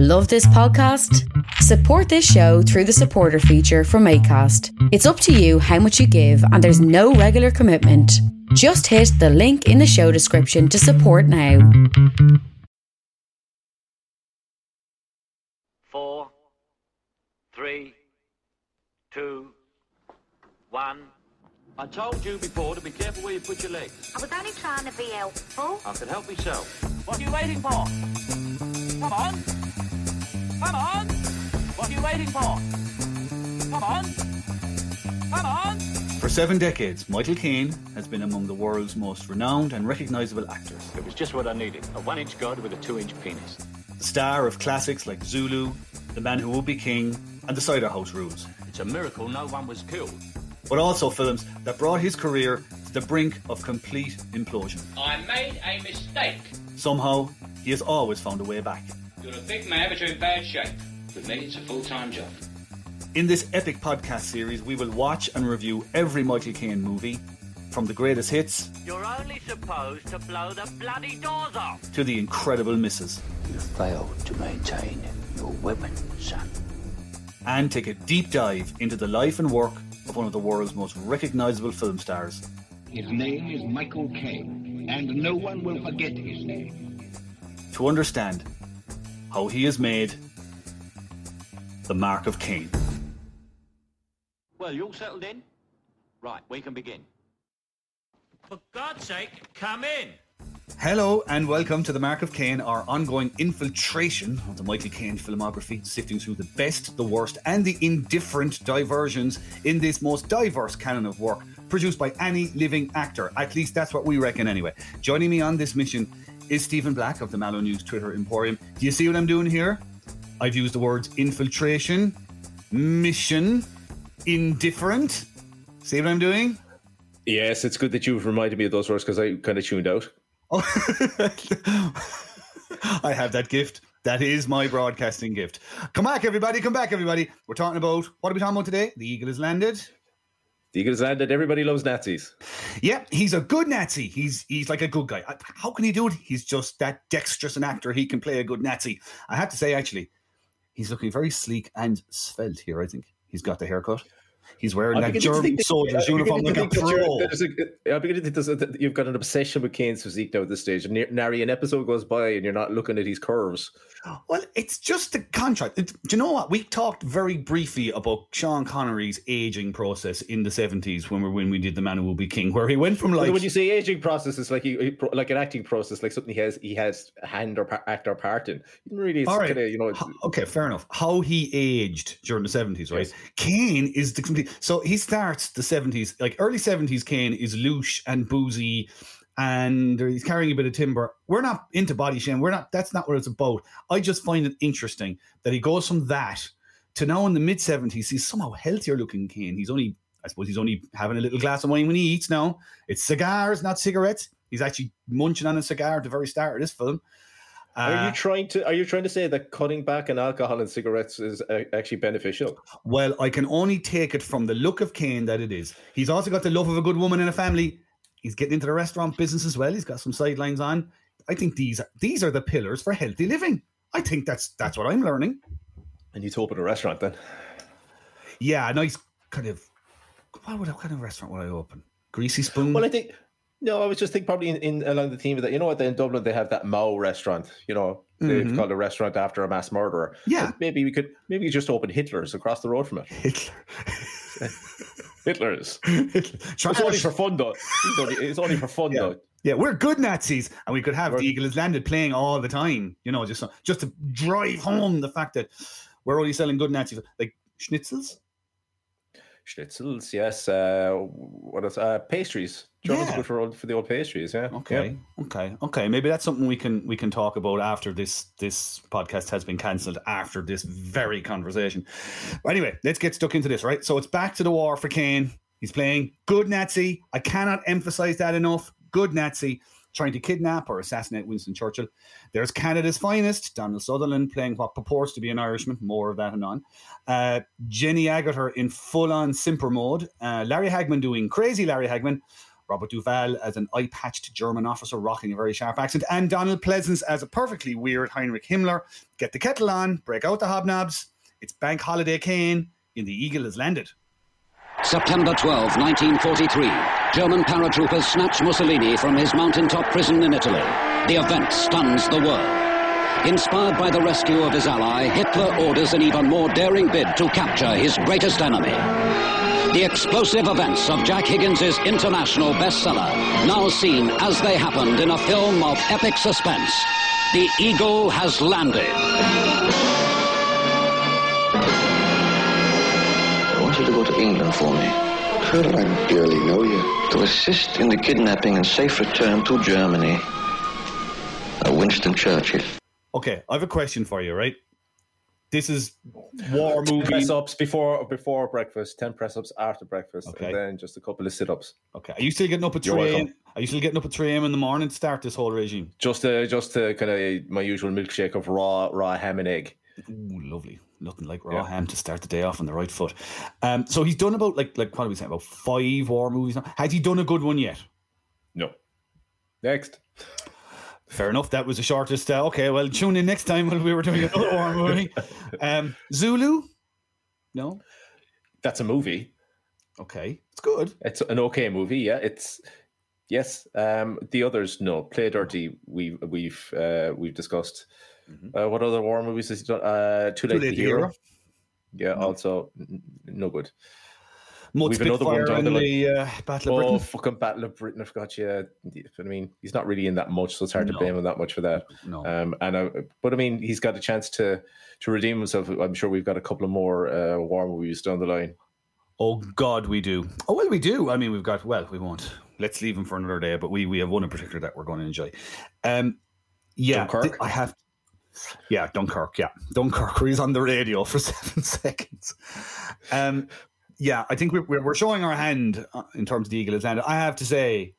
Love this podcast? Support this show through the supporter feature from ACAST. It's up to you how much you give, and there's no regular commitment. Just hit the link in the show description to support now. Four, three, two, one. I told you before to be careful where you put your legs. I was only trying to be helpful. I can help myself. What are you waiting for? Come on. Come on. What are you waiting for? Come on. Come on. For seven decades, Michael Caine has been among the world's most renowned and recognisable actors. It was just what I needed. A one-inch god with a two-inch penis. The star of classics like Zulu, The Man Who Would Be King, and The Cider House Rules. It's a miracle no one was killed. But also films that brought his career to the brink of complete implosion. I made a mistake. Somehow, he has always found a way back. You're a big man, but you're in bad shape. With me, it's a full-time job. In this epic podcast series, we will watch and review every Michael Caine movie, from the greatest hits You're only supposed to blow the bloody doors off. to the incredible misses, You failed to maintain your weapon, son. and take a deep dive into the life and work of one of the world's most recognisable film stars. His name is Michael Caine, and no one will forget his name. to understand how he has made the mark of Caine. Well, you all settled in? Right, we can begin. For God's sake, come in. Hello and welcome to the Mark of Caine, our ongoing infiltration of the Michael Caine filmography, sifting through the best, the worst, and the indifferent diversions in this most diverse canon of work produced by any living actor. At least that's what we reckon anyway. Joining me on this mission is Stephen Black of the Mallow News Twitter Emporium. Do you see what I'm doing here? I've used the words infiltration, mission, indifferent. See what I'm doing? Yes, it's good that you've reminded me of those words because I kind of tuned out. Oh, I have that gift. That is my broadcasting gift. Come back, everybody. Come back, everybody. We're talking about what are we talking about today? The eagle has landed. The Eagles that Everybody loves Nazis. Yeah, he's a good Nazi. He's he's like a good guy. How can he do it? He's just that dexterous an actor. He can play a good Nazi. I have to say, actually, he's looking very sleek and svelte here. I think he's got the haircut. He's wearing that German soldier's uniform like a to think that pro. you're- there's a- I'm beginning to think there's a- that you've got an obsession with Caine's physique now at this stage. And nary an episode goes by and you're not looking at his curves. Well, it's just the contract. It- do you know what? We talked very briefly about Sean Connery's aging process in the seventies when we when we did The Man Who Will Be King, where he went from like when you say aging process, it's like he, he- like an acting process, like something he has he has a hand or act or part in. Really, it's All right. kind of you know. Okay, fair enough. How he aged during the seventies, right? Caine is the So he starts the seventies, like early seventies. Caine is louche and boozy, and he's carrying a bit of timber. We're not into body shame. We're not. That's not what it's about. I just find it interesting that he goes from that to now in the mid seventies. He's somehow healthier looking. Caine. He's only. I suppose he's only having a little glass of wine when he eats now. It's cigars, not cigarettes. He's actually munching on a cigar at the very start of this film. Are Uh, you trying to are you trying to say that cutting back on alcohol and cigarettes is uh, actually beneficial? Well, I can only take it from the look of Caine that it is. He's also got the love of a good woman and a family. He's getting into the restaurant business as well. He's got some sidelines on. I think these are these are the pillars for healthy living. I think that's that's what I'm learning. And you to open a restaurant then? Yeah, a nice kind of what would what kind of restaurant would I open? Greasy spoon. Well, I think no. I was just thinking probably in, in along the theme of that. You know what? In Dublin, they have that Mao restaurant. You know, they've Mhm. called a restaurant after a mass murderer. Yeah. Maybe we could maybe we just open Hitler's across the road from it. Hitler. Hitler's. Try- It's only for fun though. It's only, it's only for fun Yeah. though. Yeah, we're good Nazis, and we could have Right. the Eagle has landed playing all the time. You know, just just to drive home the fact that we're only selling good Nazis like schnitzels. Schnitzels, yes. Uh, what else? Uh, pastries. German's Yeah. good for old, for the old pastries. Yeah. Okay, okay, okay. Maybe that's something we can we can talk about after this this podcast has been cancelled after this very conversation. But anyway, let's get stuck into this. Right, so it's back to the war for Caine. He's playing good Nazi. I cannot emphasize that enough. Good Nazi trying to kidnap or assassinate Winston Churchill. There's Canada's finest, Donald Sutherland, playing what purports to be an Irishman. More of that and on. Uh, Jenny Agutter in full on simper mode. Uh, Larry Hagman doing crazy Larry Hagman. Robert Duvall as an eye patched German officer rocking a very sharp accent, and Donald Pleasence as a perfectly weird Heinrich Himmler. Get the kettle on, break out the hobnobs. It's Bank Holiday Caine, and the Eagle has landed. September 12, 1943. German paratroopers snatch Mussolini from his mountaintop prison in Italy. The event stuns the world. Inspired by the rescue of his ally, Hitler orders an even more daring bid to capture his greatest enemy. The explosive events of Jack Higgins' international bestseller, now seen as they happened in a film of epic suspense. The Eagle has landed. You to go to England for me. Colonel, I barely know you. To assist in the kidnapping and safe return to Germany. Uh, Winston Churchill. Okay, I have a question for you, right? This is war movie. Press ups before before breakfast, ten press ups after breakfast, Okay. and then just a couple of sit ups. Okay, are you still getting up at 3 welcome. Are you still getting up at 3 a.m. in the morning to start this whole regime? Just uh, just to kind of my usual milkshake of raw raw ham and egg. Ooh, lovely. Nothing like raw Yeah. ham to start the day off on the right foot. Um, so he's done about like like what are we saying about five war movies now? Has he done a good one yet? No. Next. Fair enough. That was the shortest. Uh, okay, well, tune in next time when we were doing another war movie. Um, Zulu. No. That's a movie. Okay, it's good. It's an okay movie. Yeah, it's yes. Um, the others no. Play Dirty. We we've uh, we've discussed. Uh, what other war movies has he done? Uh, Too Late, Late to to Hero. Hero. Yeah, also n- no good. Mud We've another one down the the uh, Battle of Oh, Britain. fucking Battle of Britain! I forgot you. I mean, he's not really in that much, so it's hard No. to blame him that much for that. No. Um, and I, but I mean, he's got a chance to to redeem himself. I'm sure we've got a couple of more uh, war movies down the line. Oh God, we do. Oh well, we do. I mean, we've got. Well, we won't. Let's leave them for another day. But we we have one in particular that we're going to enjoy. Um, yeah, Dunkirk? th- I have. Yeah, Dunkirk. Yeah, Dunkirk. Where he's on the radio for seven seconds. Um, yeah, I think we're we're showing our hand uh, in terms of the Eagle has. I have to say,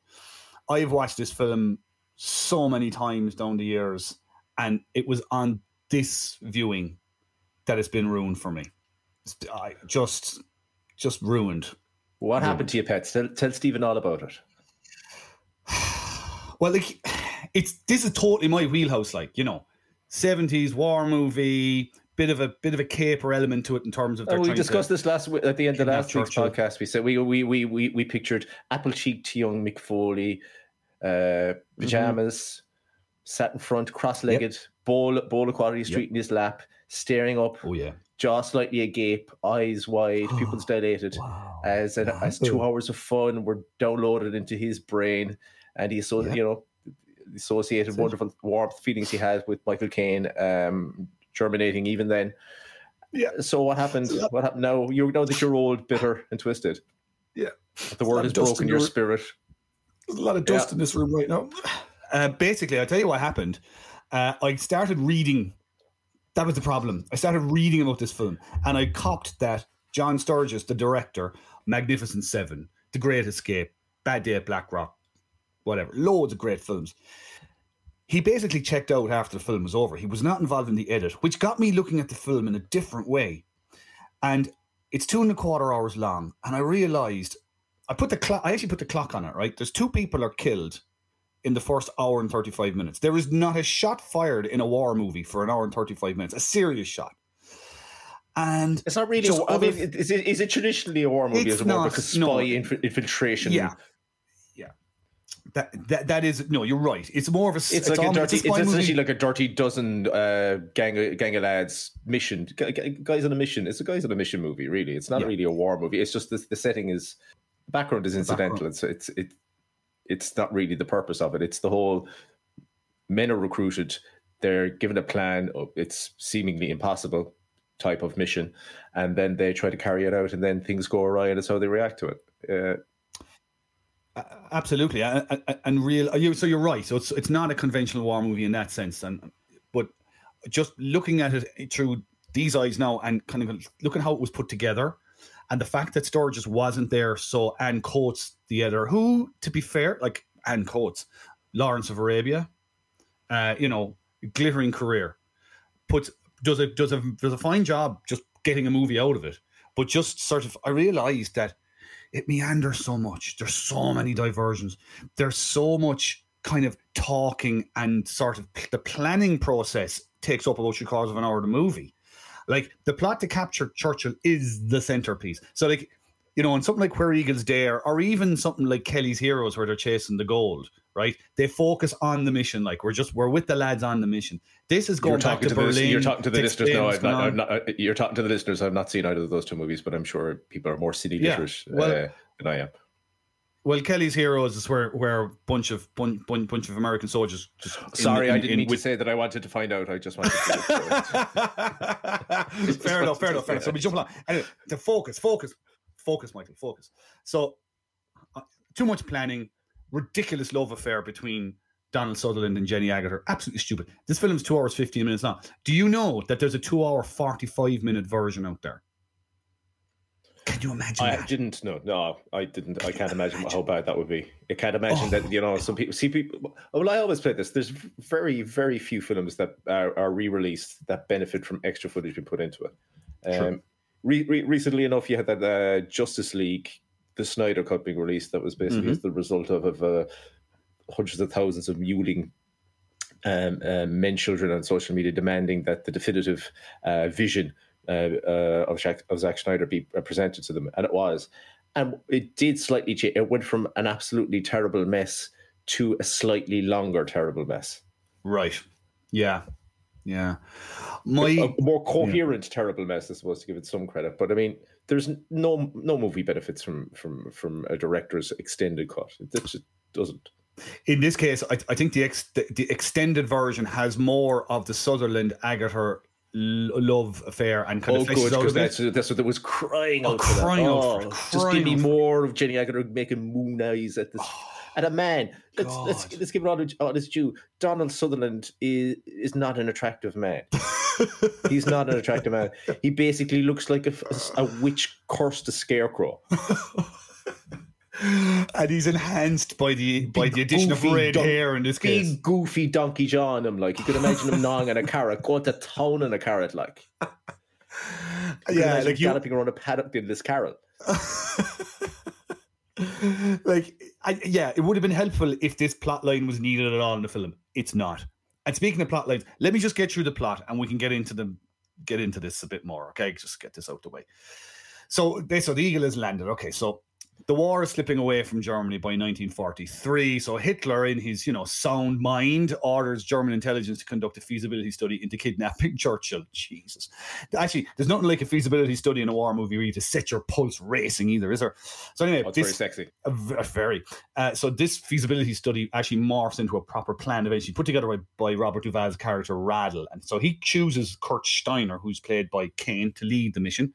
I've watched this film so many times down the years, and it was on this viewing that it's been ruined for me. I just just ruined. What happened to you, Pets? Tell, tell Stephen all about it. Well, like it's this is totally my wheelhouse. Like you know, seventies war movie, bit of a bit of a caper element to it in terms of. Oh, we trying to- discussed this last week at the end of last week's Churchill. podcast. We said we we we we, we pictured apple cheeked young Mick Foley, uh, pajamas, sat in front, cross legged, bowl bowl of quality street in his lap, staring up, Oh yeah, jaw slightly agape, eyes wide, pupils dilated, as an, as two hours of fun were downloaded into his brain, and he so Yeah. you know associated wonderful warmth feelings he had with Michael Caine, um, germinating even then. Yeah. So what happened? What happened now? You know that you're old, bitter, and twisted. Yeah. The world has broken your your- spirit. There's a lot of dust Yeah. in this room right now. Uh, basically, I'll tell you what happened. Uh, I started reading. That was the problem. I started reading about this film, and I copped that John Sturges, the director, Magnificent Seven, The Great Escape, Bad Day at Black Rock, whatever, loads of great films. He basically checked out after the film was over. He was not involved in the edit, which got me looking at the film in a different way. And it's two and a quarter hours long, and I realized I put the clock. I actually put the clock on it. Right, there's two people are killed in the first hour and 35 minutes. There is not a shot fired in a war movie for an hour and 35 minutes. A serious shot. And It's not really. Just I mean, is it, is it traditionally a war movie? It's it more not, like a spy no. infiltration? yeah, that that that is no. You're right. It's more of a. It's, like a dirty. It's, spy movie. essentially like a dirty dozen uh, gang of, gang of lads mission. Gu- gu- Guys on a mission. It's a guys on a mission movie. Really, it's not Yeah. really a war movie. It's just the, the setting is the background is incidental. background. It's it's it. It's not really the purpose of it. It's the whole men are recruited. They're given a plan. It's seemingly impossible type of mission, and then they try to carry it out, and then things go awry, and it's how they react to it. Uh, Absolutely, and, and- and real. You, so you're right. So it's it's not a conventional war movie in that sense, and but just looking at it through these eyes now, and kind of looking how it was put together, and the fact that Sturges wasn't there, so Anne Coates, the other, who, to be fair, like Anne Coates, Lawrence of Arabia, uh, you know, glittering career, puts does a does a does a fine job just getting a movie out of it, but just sort of I realised that it meanders so much. There's so many diversions. There's so much kind of talking and sort of the planning process takes up about three quarters of an hour of the movie. Like the plot to capture Churchill is the centerpiece. So like you know, in something like Where Eagles Dare, or even something like Kelly's Heroes, where they're chasing the gold, right? They focus on the mission. Like we're just we're with the lads on the mission. This is going You're back talking to to, the, Berlin. you're talking to the listeners. No, I've not, I've not, uh, you're talking to the listeners. I've not seen either of those two movies, but I'm sure people are more city Yeah, literate well- uh, than I am. Well, Kelly's Heroes is where where a bunch of bunch, bunch, of American soldiers just. Sorry, in- I didn't in- mean with- to say that I wanted to find out. I just wanted to. fair enough, fair enough, fair enough. So we jump along. Anyway, the focus, focus, focus, Michael, focus. So, uh, too much planning, ridiculous love affair between Donald Sutherland and Jenny Agutter. Absolutely stupid. This film's two hours, 15 minutes long. Do you know that there's a two hour, 45 minute version out there? Can you imagine I that? didn't know. No, I didn't. I can't imagine how bad that would be. I can't imagine Oh. that. You know, some people see people. Well, I always play this. There's very, very few films that are, are re-released that benefit from extra footage being put into it. Um, re- re- recently enough, you had that uh, Justice League, the Snyder Cut being released. That was basically Mhm. as the result of, of uh, hundreds of thousands of mewling um, uh, men, children on social media demanding that the definitive uh, vision uh, uh, of, Zack, of Zack Snyder be uh, presented to them, and it was. And it did slightly change. It went from an absolutely terrible mess to a slightly longer terrible mess. Right. Yeah. Yeah. My a more coherent terrible mess, I suppose, to give it some credit. But I mean, there's no no movie benefits from from from a director's extended cut. It just doesn't. in this case, I, I think the, ex, the the extended version has more of the Sutherland Agutter love affair and kind Oh, of good, out that's, that's what it was crying Oh, out for. Oh, crying out for Oh, it, Just crying give me more of Jenny Agutter making moon eyes at this. Oh, and a man, let's, let's, let's give it all, all its due. Donald Sutherland is is not an attractive man. He's not an attractive man. He basically looks like a, a witch cursed a scarecrow. and he's enhanced by the by the addition of red dun- hair in this case. Big goofy donkey John him like you could imagine him gnawing on a carrot, going to town on a carrot like. Yeah, like you, galloping around a paddock in this carrot. like I, yeah, it would have been helpful if this plot line was needed at all in the film. It's not. And speaking of plot lines, let me just get through the plot and we can get into the get into this a bit more. Okay, just get this out the way. So they so the eagle is landed. Okay, so the war is slipping away from Germany by 1943. So Hitler, in his you know sound mind, orders German intelligence to conduct a feasibility study into kidnapping Churchill. Jesus, actually, there's nothing like a feasibility study in a war movie really to set your pulse racing either, is there? So anyway, Oh, it's this, very sexy. v- a very. Uh, so this feasibility study actually morphs into a proper plan eventually put together by, by Robert Duvall's character Radl. And so he chooses Kurt Steiner, who's played by Caine, to lead the mission.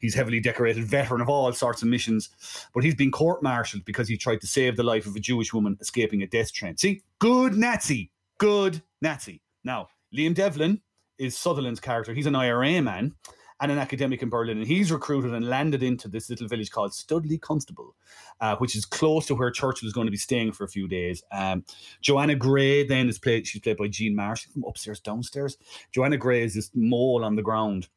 He's heavily decorated veteran of all sorts of missions, but he's been court-martialed because he tried to save the life of a Jewish woman escaping a death train. See, good Nazi, good Nazi. Now, Liam Devlin is Sutherland's character. He's an IRA man and an academic in Berlin, and he's recruited and landed into this little village called Studley Constable, uh, which is close to where Churchill is going to be staying for a few days. Um, Joanna Gray then is played; she's played by Jean Marsh from upstairs, downstairs. Joanna Gray is this mole on the ground.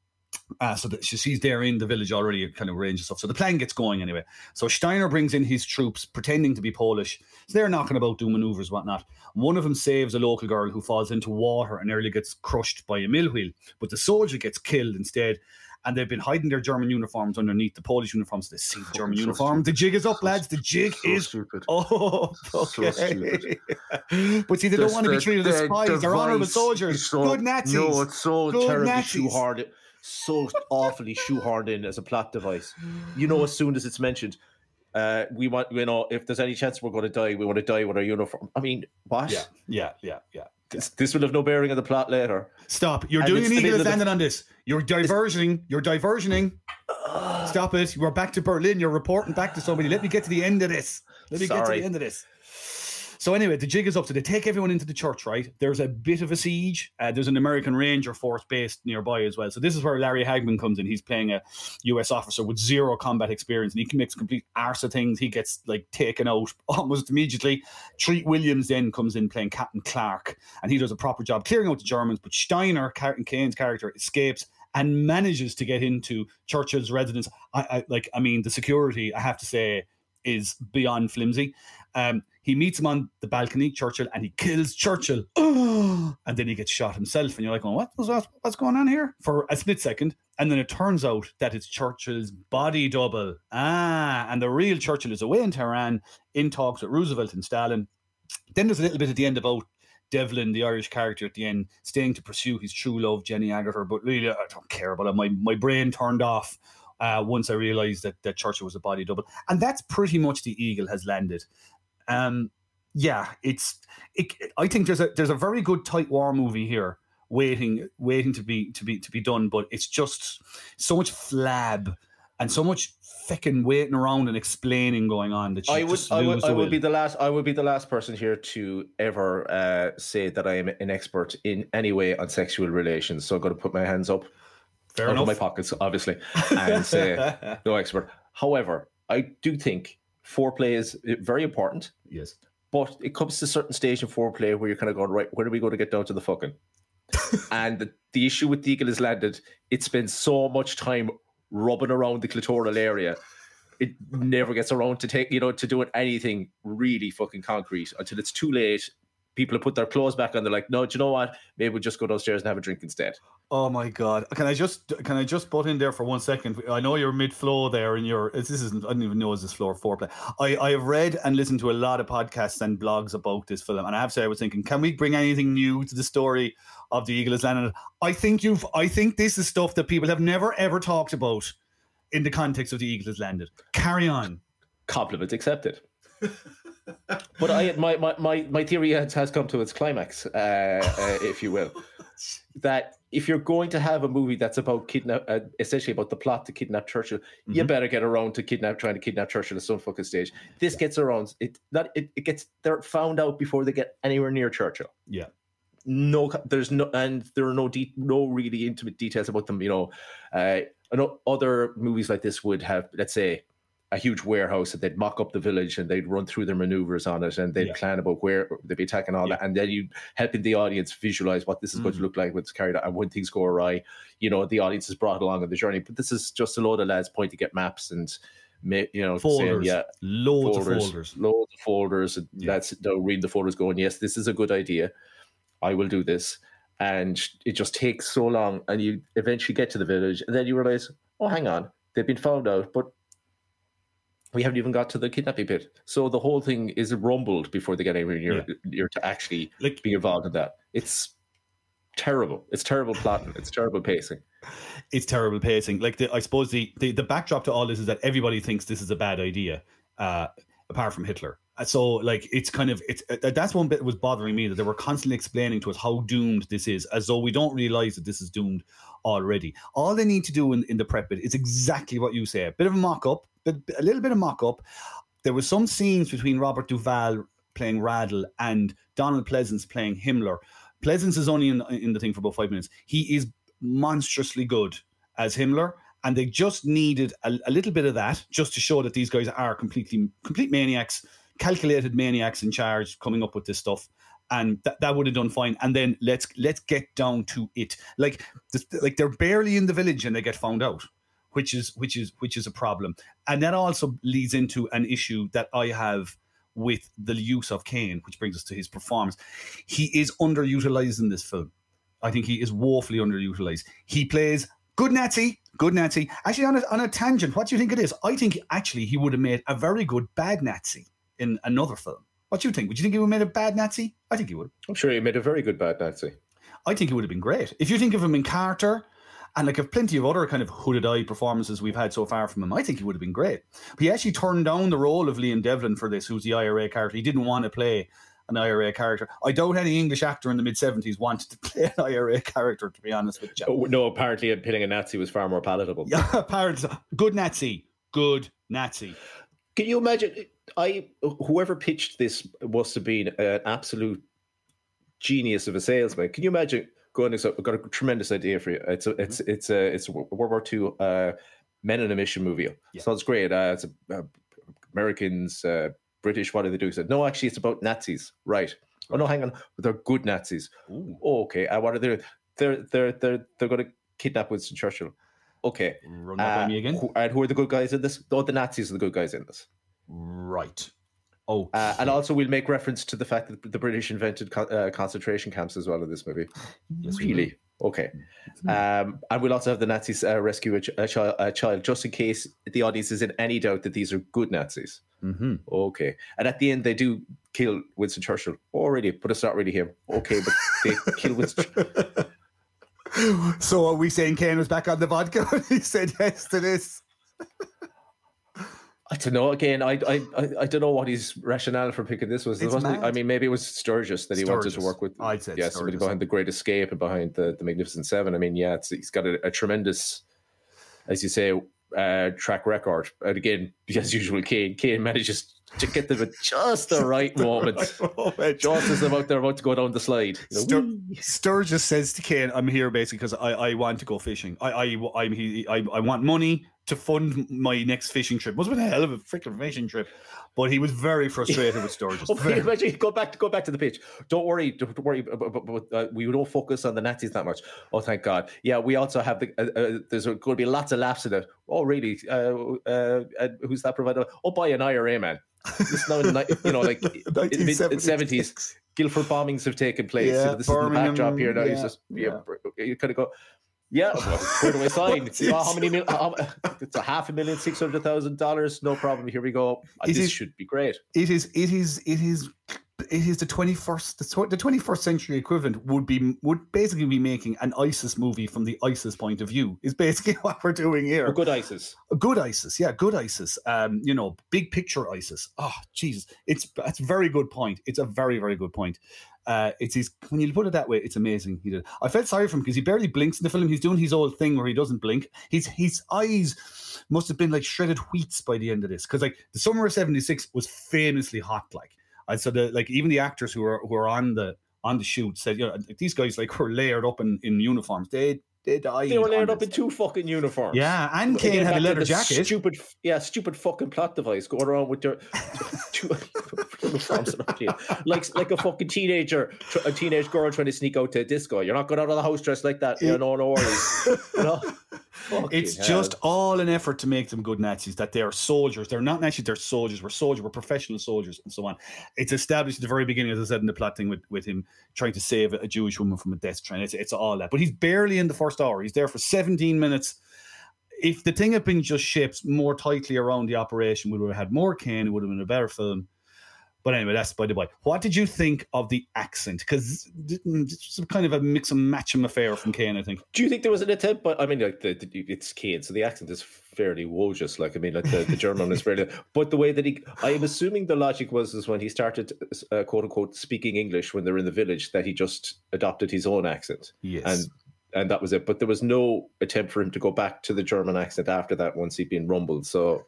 Uh, so that she, she's there in the village already, kind of range and stuff. So the plan gets going anyway. So Steiner brings in his troops, pretending to be Polish. So they're knocking about, doing maneuvers, whatnot. One of them saves a local girl who falls into water and nearly gets crushed by a mill wheel. But the soldier gets killed instead. And they've been hiding their German uniforms underneath the Polish uniforms. They see the German so uniform. The jig is up, lads. The jig So is stupid. Oh, So okay. stupid. but see, they don't want to be treated as spies. They're honourable soldiers. so- Good Nazis. No, it's so Good terribly Nazis. shoehorned, so awfully shoehorned in as a plot device. You know, as soon as it's mentioned, uh, we want, you know, if there's any chance we're going to die, we want to die with our uniform. I mean, what? Yeah, yeah, yeah, yeah. This, this will have no bearing on the plot later. Stop. You're And doing an eagle the- on this. You're diversioning. You're diversioning. Stop it. We're back to Berlin. You're reporting back to somebody. Let me get to the end of this. Let me get to the end of this. So anyway, the jig is up. So they take everyone into the church, right? There's a bit of a siege. Uh, there's an American Ranger force based nearby as well. So this is where Larry Hagman comes in. He's playing a U.S. officer with zero combat experience, and he commits complete arse of things. He gets like taken out almost immediately. Treat Williams then comes in playing Captain Clark, and he does a proper job clearing out the Germans. But Steiner, Captain Caine's character, escapes and manages to get into Churchill's residence. I, I like. I mean, the security. I have to say is beyond flimsy. Um, he meets him on the balcony, Churchill, and he kills Churchill. and then he gets shot himself. And you're like, well, what was? What's going on here? For a split second. And then it turns out that it's Churchill's body double. Ah, and the real Churchill is away in Tehran in talks with Roosevelt and Stalin. Then there's a little bit at the end about Devlin, the Irish character at the end, staying to pursue his true love, Jenny Agutter. But really, I don't care about it. My, my brain turned off uh, once I realised that, that Churchill was a body double. And that's pretty much the eagle has landed. Um, yeah, it's. It, I think there's a there's a very good tight war movie here waiting waiting to be to be to be done, but it's just so much flab and so much fucking waiting around and explaining going on that I would, I would, I would will. be the last. I would be the last person here to ever uh, say that I am an expert in any way on sexual relations. So I'm going to put my hands up, Fair out enough. of my pockets, obviously, and say no expert. However, I do think foreplay is very important. Yes. But it comes to a certain stage in foreplay where you're kind of going, right, where do we go to get down to the fucking? and the, the issue with the eagle is landed, it spends so much time rubbing around the clitoral area. It never gets around to take, you know, to doing anything really fucking concrete until it's too late. People have put their clothes back on. They're like, no, do you know what? Maybe we'll just go downstairs and have a drink instead. Oh my god! Can I just can I just butt in there for one second? I know you're mid flow there, and you're this isn't. I don't even know is this floor foreplay. I I have read and listened to a lot of podcasts and blogs about this film, and I have to say I was thinking, can we bring anything new to the story of the Eagle is landed? I think you've. I think this is stuff that people have never ever talked about in the context of the Eagle has landed. Carry on. Compliment accepted. but I, my, my, my, my theory has, has come to its climax, uh, uh, if you will. That if you're going to have a movie that's about kidnap, uh, essentially about the plot to kidnap Churchill, you better get around to kidnap, trying to kidnap Churchill at some fucking stage. This gets around. It not it, it gets they're found out before they get anywhere near Churchill. Yeah. No, there's no, and there are no de- no really intimate details about them. You know, uh, I know other movies like this would have, let's say, a huge warehouse and they'd mock up the village and they'd run through their maneuvers on it and they'd Yeah. plan about where they'd be attacking all that and then you helping the audience visualize what this is going to mm-hmm. look like when it's carried out and when things go awry you know the audience is brought along on the journey. But this is just a load of lads pointing at maps and you know saying yeah Loads folders, of folders. loads of folders and Yeah. that's they'll read the folders going yes this is a good idea. I will do this. And it just takes so long and you eventually get to the village and then you realize oh hang on. They've been found out but we haven't even got to the kidnapping bit. So the whole thing is rumbled before they get anywhere near, near to actually Like- be involved in that. It's terrible. It's terrible plotting. It's terrible pacing. it's terrible pacing. Like the, I suppose the, the the backdrop to all this is that everybody thinks this is a bad idea, uh, apart from Hitler. Uh, So like it's kind of it's uh, that's one bit that was bothering me that they were constantly explaining to us how doomed this is, as though we don't realize that this is doomed already. All they need to do in, in the prep bit is exactly what you say: a bit of a mock up, a little bit of mock up. There was some scenes between Robert Duvall playing Radl and Donald Pleasence playing Himmler. Pleasence is only in, in the thing for about five minutes. He is monstrously good as Himmler, and they just needed a, a little bit of that just to show that these guys are completely complete maniacs, calculated maniacs in charge, coming up with this stuff. And that, that would have done fine. And then let's let's get down to it. Like like they're barely in the village and they get found out, which is which is which is a problem. And that also leads into an issue that I have with the use of Caine, which brings us to his performance. He is underutilized in this film. I think he is woefully underutilized. He plays good Nazi, good Nazi. Actually, on a, on a tangent, what do you think it is? I think actually he would have made a very good bad Nazi in another film. What do you think? Would you think he would have made a bad Nazi? I think he would. I'm sure he made a very good bad Nazi. I think he would have been great. If you think of him in Carter and like of plenty of other kind of hooded eye performances we've had so far from him, I think he would have been great. But he actually turned down the role of Liam Devlin for this, who's the IRA character. He didn't want to play an IRA character. I doubt any English actor in the mid 70s wanted to play an IRA character, to be honest with you. Oh, no, apparently pitting a Nazi was far more palatable. Yeah, apparently. Good Nazi. Good Nazi. Can you imagine? I whoever pitched this must have been an absolute genius of a salesman. Can you imagine So I've got a tremendous idea for you. It's a, it's it's a it's a World War II uh, men in a mission movie. So it's great. Uh, it's a, uh, Americans, uh, British. What do they do? He said, no, actually, it's about Nazis. Right. Oh no, hang on. They're good Nazis. Oh, okay. Uh, what are they? They're they're they're they're going to kidnap Winston Churchill. Okay. Run that by Uh, me again. who- and who are the good guys in this? Oh, the Nazis are the good guys in this. Right. Oh, Uh, and also, we'll make reference to the fact that the British invented con- uh, concentration camps as well in this movie. really? Okay. Um, and we'll also have the Nazis uh, rescue a, ch- a, chi- a child, just in case the audience is in any doubt that these are good Nazis. Mm-hmm. Okay. And at the end, they do kill Winston Churchill. Already, but it's not really him. Okay, but they kill Winston. So are we saying Caine was back on the vodka he said yes to this? I don't know. Again, I, I I don't know what his rationale for picking this was. It's wasn't- mad. I mean, maybe it was Sturges that he wanted to work with. I'd say yeah, somebody behind the Great Escape and behind the the Magnificent Seven. I mean, yeah, it's, he's got a, a tremendous, as you say, uh, track record. And again, as usual, Caine Caine manages to get them at just the right moment, just as they're about they're about to go down the slide. You know, Stur- Sturges says to Caine, "I'm here basically because I, I want to go fishing. I I I'm he, I, I want money to fund my next fishing trip. Was a hell of a freaking fishing trip, but he was very frustrated with Sturges. Oh, Very- imagine go back to go back to the pitch. Don't worry, don't worry. But, but, but, uh, we don't focus on the Nazis that much. Oh, thank God. Yeah, we also have the. Uh, uh, there's going to be lots of laughs in it. Oh, really? Uh, uh, uh, who's that provider? Oh, by an IRA man. It's now in the you know like in seventies. Guildford bombings have taken place. Yeah, You know, this is the backdrop here now. yeah, It's just yeah, you kind of go. Yeah, where do I sign? Oh, how many mil- how, it's a half a million, six hundred thousand dollars. No problem. Here we go. It this is- should be great. it is it is it is it is the 21st the 21st century equivalent would be would basically be making an ISIS movie from the ISIS point of view is basically what we're doing here. A good ISIS. A good ISIS yeah good ISIS. Um you know big picture ISIS. Oh Jesus. It's that's a very good point. It's a very very good point. Uh it's when you put it that way it's amazing he did. I felt sorry for him because he barely blinks in the film. He's doing his old thing where he doesn't blink. His his eyes must have been like shredded wheats by the end of this because like the summer of 76 was famously hot like and so the like even the actors who are who are on the on the shoot said you know these guys like were layered up in in uniforms. They they died They were on layered this. up in two fucking uniforms. yeah and Caine Again, had a leather jacket Stupid, yeah, stupid fucking plot device going around with their two uniforms and everything. like like a fucking teenager, a teenage girl trying to sneak out to a disco. You're not going out of the house dressed like that. You know, no worries. You know? Fucking It's hell. just all an effort to make them good Nazis. That they are soldiers. They're not Nazis. They're soldiers. We're soldiers. We're professional soldiers, and so on. It's established at the very beginning, as I said in the plot thing with, with him trying to save a Jewish woman from a death train. It's it's all that. But he's barely in the first hour. He's there for 17 minutes. If the thing had been just shaped more tightly around the operation, we would have had more Caine. It would have been a better film. But anyway, that's by the way. What did you think of the accent? Because it's kind of a mix and match 'em affair from Caine, I think. Do you think there was an attempt? But I mean, like the, the it's Caine, so the accent is fairly wojus. Like I mean, like the, the German is fairly. But the way that he, I am assuming the logic was is when he started uh, quote unquote speaking English when they're in the village that he just adopted his own accent. Yes. and and that was it. But there was no attempt for him to go back to the German accent after that once he'd been rumbled. So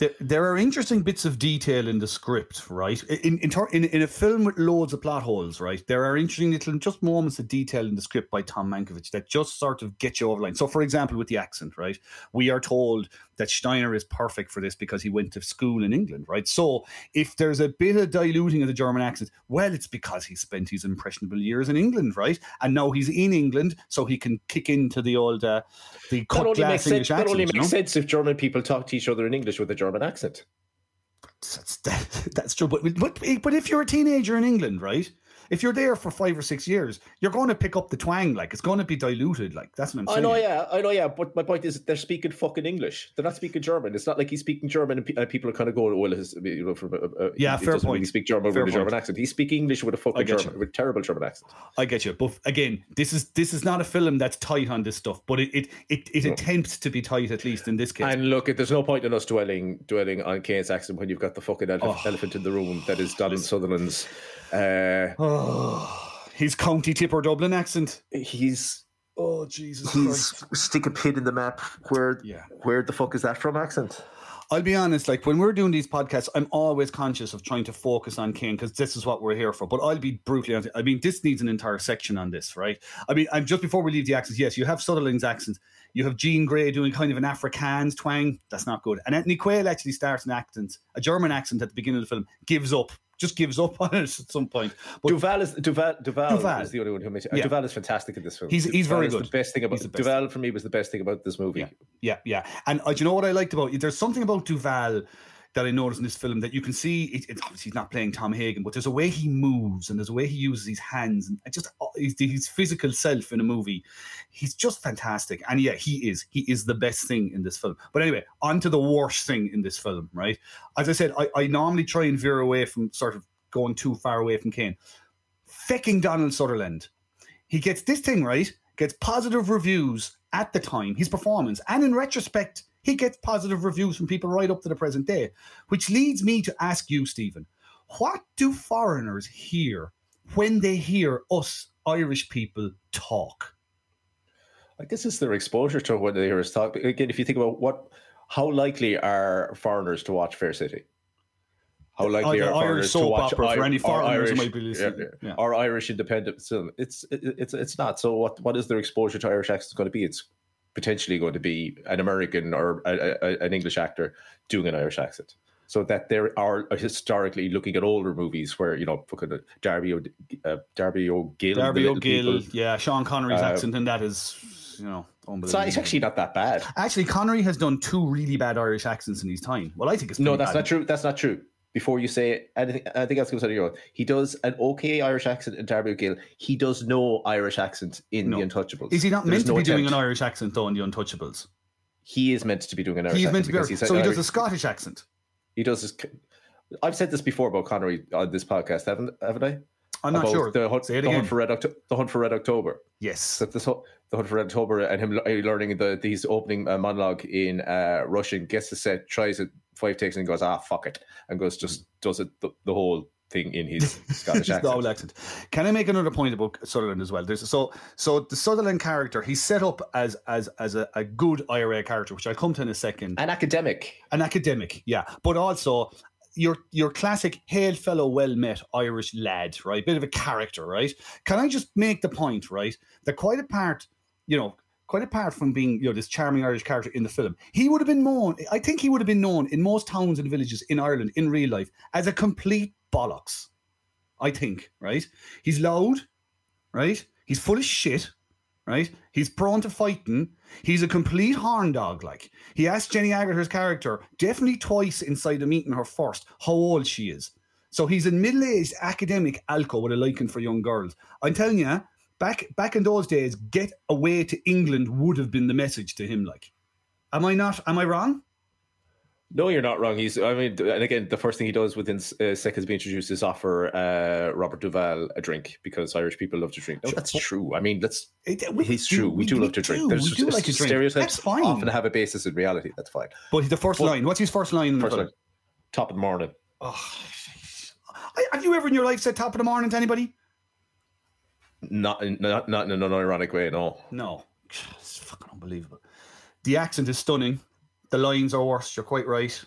There, there are interesting bits of detail in the script, right? In in, in in a film with loads of plot holes, right? There are interesting little just moments of detail in the script by Tom Mankiewicz that just sort of get you over line. So, for example, with the accent, right? We are told that Steiner is perfect for this because he went to school in England, right? So, if there's a bit of diluting of the German accent, well, it's because he spent his impressionable years in England, right? And now he's in England, so he can kick into the old uh, the that cut only glass makes sense. English That accent. only you know? sense if German people talk to each other in English with a German accent. that's, that, that's true. But, but but if you're a teenager in England, right? If you're there for five or six years, you're going to pick up the twang. Like it's going to be diluted. Like that's what I'm saying. I know, yeah, I know, yeah. But my point is, they're speaking fucking English. They're not speaking German. It's not like he's speaking German, and, pe- and people are kind of going, "Well, his, you know, from, uh, uh, Yeah, he fair doesn't point. Really speak German Fair with a German accent. He's speaking English with a fucking German, you. with terrible German accent. I get you. But again, this is this is not a film that's tight on this stuff. But it it it, it attempts to be tight at least in this case. And look, there's no point in us dwelling dwelling on Caine's accent when you've got the fucking ele- Oh. elephant in the room that is Donald Sutherland's. Uh, oh, His County Tipper Dublin accent. he's Oh Jesus he's stick a pin in the map. Where Yeah. where the fuck is that from? Accent. I'll be honest, like when we're doing these podcasts, I'm always conscious of trying to focus on Caine because this is what we're here for. But I'll be brutally honest. I mean, this needs an entire section on this, right? I mean, I'm just before we leave the accents, yes, you have Sutherland's accent. You have Jean Grey doing kind of an Afrikaans twang. That's not good. And Anthony Quayle actually starts an accent, a German accent at the beginning of the film, gives up, just gives up on it at some point. But Duvall is Duvall, Duvall, Duvall. is the only one who makes it. Yeah. Duvall is fantastic in this film. He's- he's Duvall very good. The best thing about best. Duvall for me was the best thing about this movie. Yeah, yeah, yeah. And uh, do you know what I liked about you? There's something about Duvall that I noticed in this film that you can see. It, it, obviously, he's not playing Tom Hagen, but there's a way he moves and there's a way he uses his hands and just uh, his, his physical self in a movie. He's just fantastic. And yeah, he is. He is the best thing in this film. But anyway, on to the worst thing in this film. Right? As I said, I, I normally try and veer away from sort of going too far away from Caine. Fecking Donald Sutherland he gets this thing right, gets positive reviews at the time, his performance, and in retrospect, he gets positive reviews from people right up to the present day. Which leads me to ask you, Stephen, what do foreigners hear when they hear us Irish people talk? I guess it's their exposure to what they hear us talk. Again, if you think about what, how likely are foreigners to watch Fair City? How likely are Irish foreigners to soap watch opera for any or foreigners Irish, might be listening. yeah, Yeah. or Irish independent film? It's it, it's it's not. So what what is their exposure to Irish accents going to be? It's potentially going to be an American or a, a, an English actor doing an Irish accent. So that there are historically looking at older movies where you know fucking Darby o, uh, Darby O'Gill, Darby O'Gill, people. yeah, Sean Connery's Uh, accent, and that is, you know, So unbelievable. it's actually not that bad. Actually, Connery has done two really bad Irish accents in his time. Well, I think it's No, that's bad. not true. That's not true. Before you say anything, anything else comes out of your mouth, he does an okay Irish accent in Darby O'Gill. He does no Irish accent in No. The Untouchables. Is he not There's meant to no be doing an. Irish accent though in The Untouchables? He is meant to be doing an Irish He's accent. meant to be Irish. So he does a Scottish accent. He does his. I've said this before about Connery on this podcast, haven't haven't I? I'm not About sure. The hunt, Say it the again. hunt for Red Octo- the hunt for Red October. Yes. So this whole- the hunt for Red October and him learning the these opening uh, monologue in uh, Russian, gets the set, tries it five takes, and goes ah fuck it, and goes just does it the, the whole thing in his Scottish Just the accent. old accent. Can I make another point about Sutherland as well? There's so so the Sutherland character he's set up as as as a, a good IRA character, which I'll come to in a second. An academic. An academic, yeah, but also your your classic hail fellow well met Irish lad, right? Bit of a character, right? Can I just make the point, right? That quite apart, you know. Quite apart from being, you know, this charming Irish character in the film, he would have been known. I think he would have been known in most towns and villages in Ireland in real life as a complete bollocks. I think, right? He's loud, right? He's full of shit, right? He's prone to fighting. He's a complete horn dog. Like he asked Jenny Agutter's character definitely twice inside the meeting her first how old she is. So he's a middle-aged academic alco with a liking for young girls. I'm telling you, back back in those days, get away to England would have been the message to him. Like, am I not? Am I wrong? No, you're not wrong. He's, I mean, and again, the first thing he does within uh, seconds being introduced is offer uh, Robert Duvall a drink because Irish people love to drink. No, that's true. I mean, that's It- it's true. We, do love to drink. do. There's We do like to drink. stereotypes That's fine. often have a basis in reality. That's fine. But the first But- line. What's his first line? in First film? line, top of the morning. Oh, I- have you ever in your life said top of the morning to anybody? Not not not in an unironic way. No. No. It's fucking unbelievable. The accent is stunning. The lines are worse. You're quite right.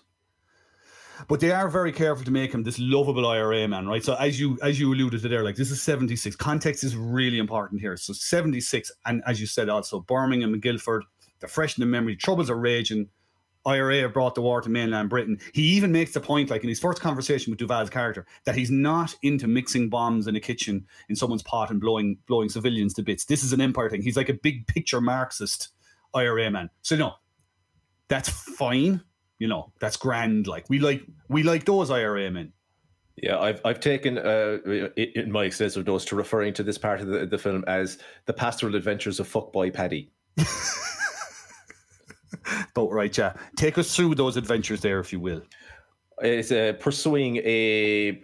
But they are very careful to make him this lovable IRA man, right? So as you as you alluded to there, like this is 76. Context is really important here. So 76, and as you said also, Birmingham and Guildford, they're fresh in the memory. Troubles are raging. IRA have brought the war to mainland Britain. He even makes the point, like in his first conversation with Duvall's character, that he's not into mixing bombs in a kitchen in someone's pot and blowing blowing civilians to bits. This is an empire thing. He's like a big picture Marxist IRA man. So no, that's fine. You know, that's grand. Like we like we like those IRA men. Yeah, I've I've taken uh, in my extensive notes to referring to this part of the, the film as the pastoral adventures of fuckboy Paddy. But right, yeah. Take us through those adventures there, if you will. It's uh, pursuing a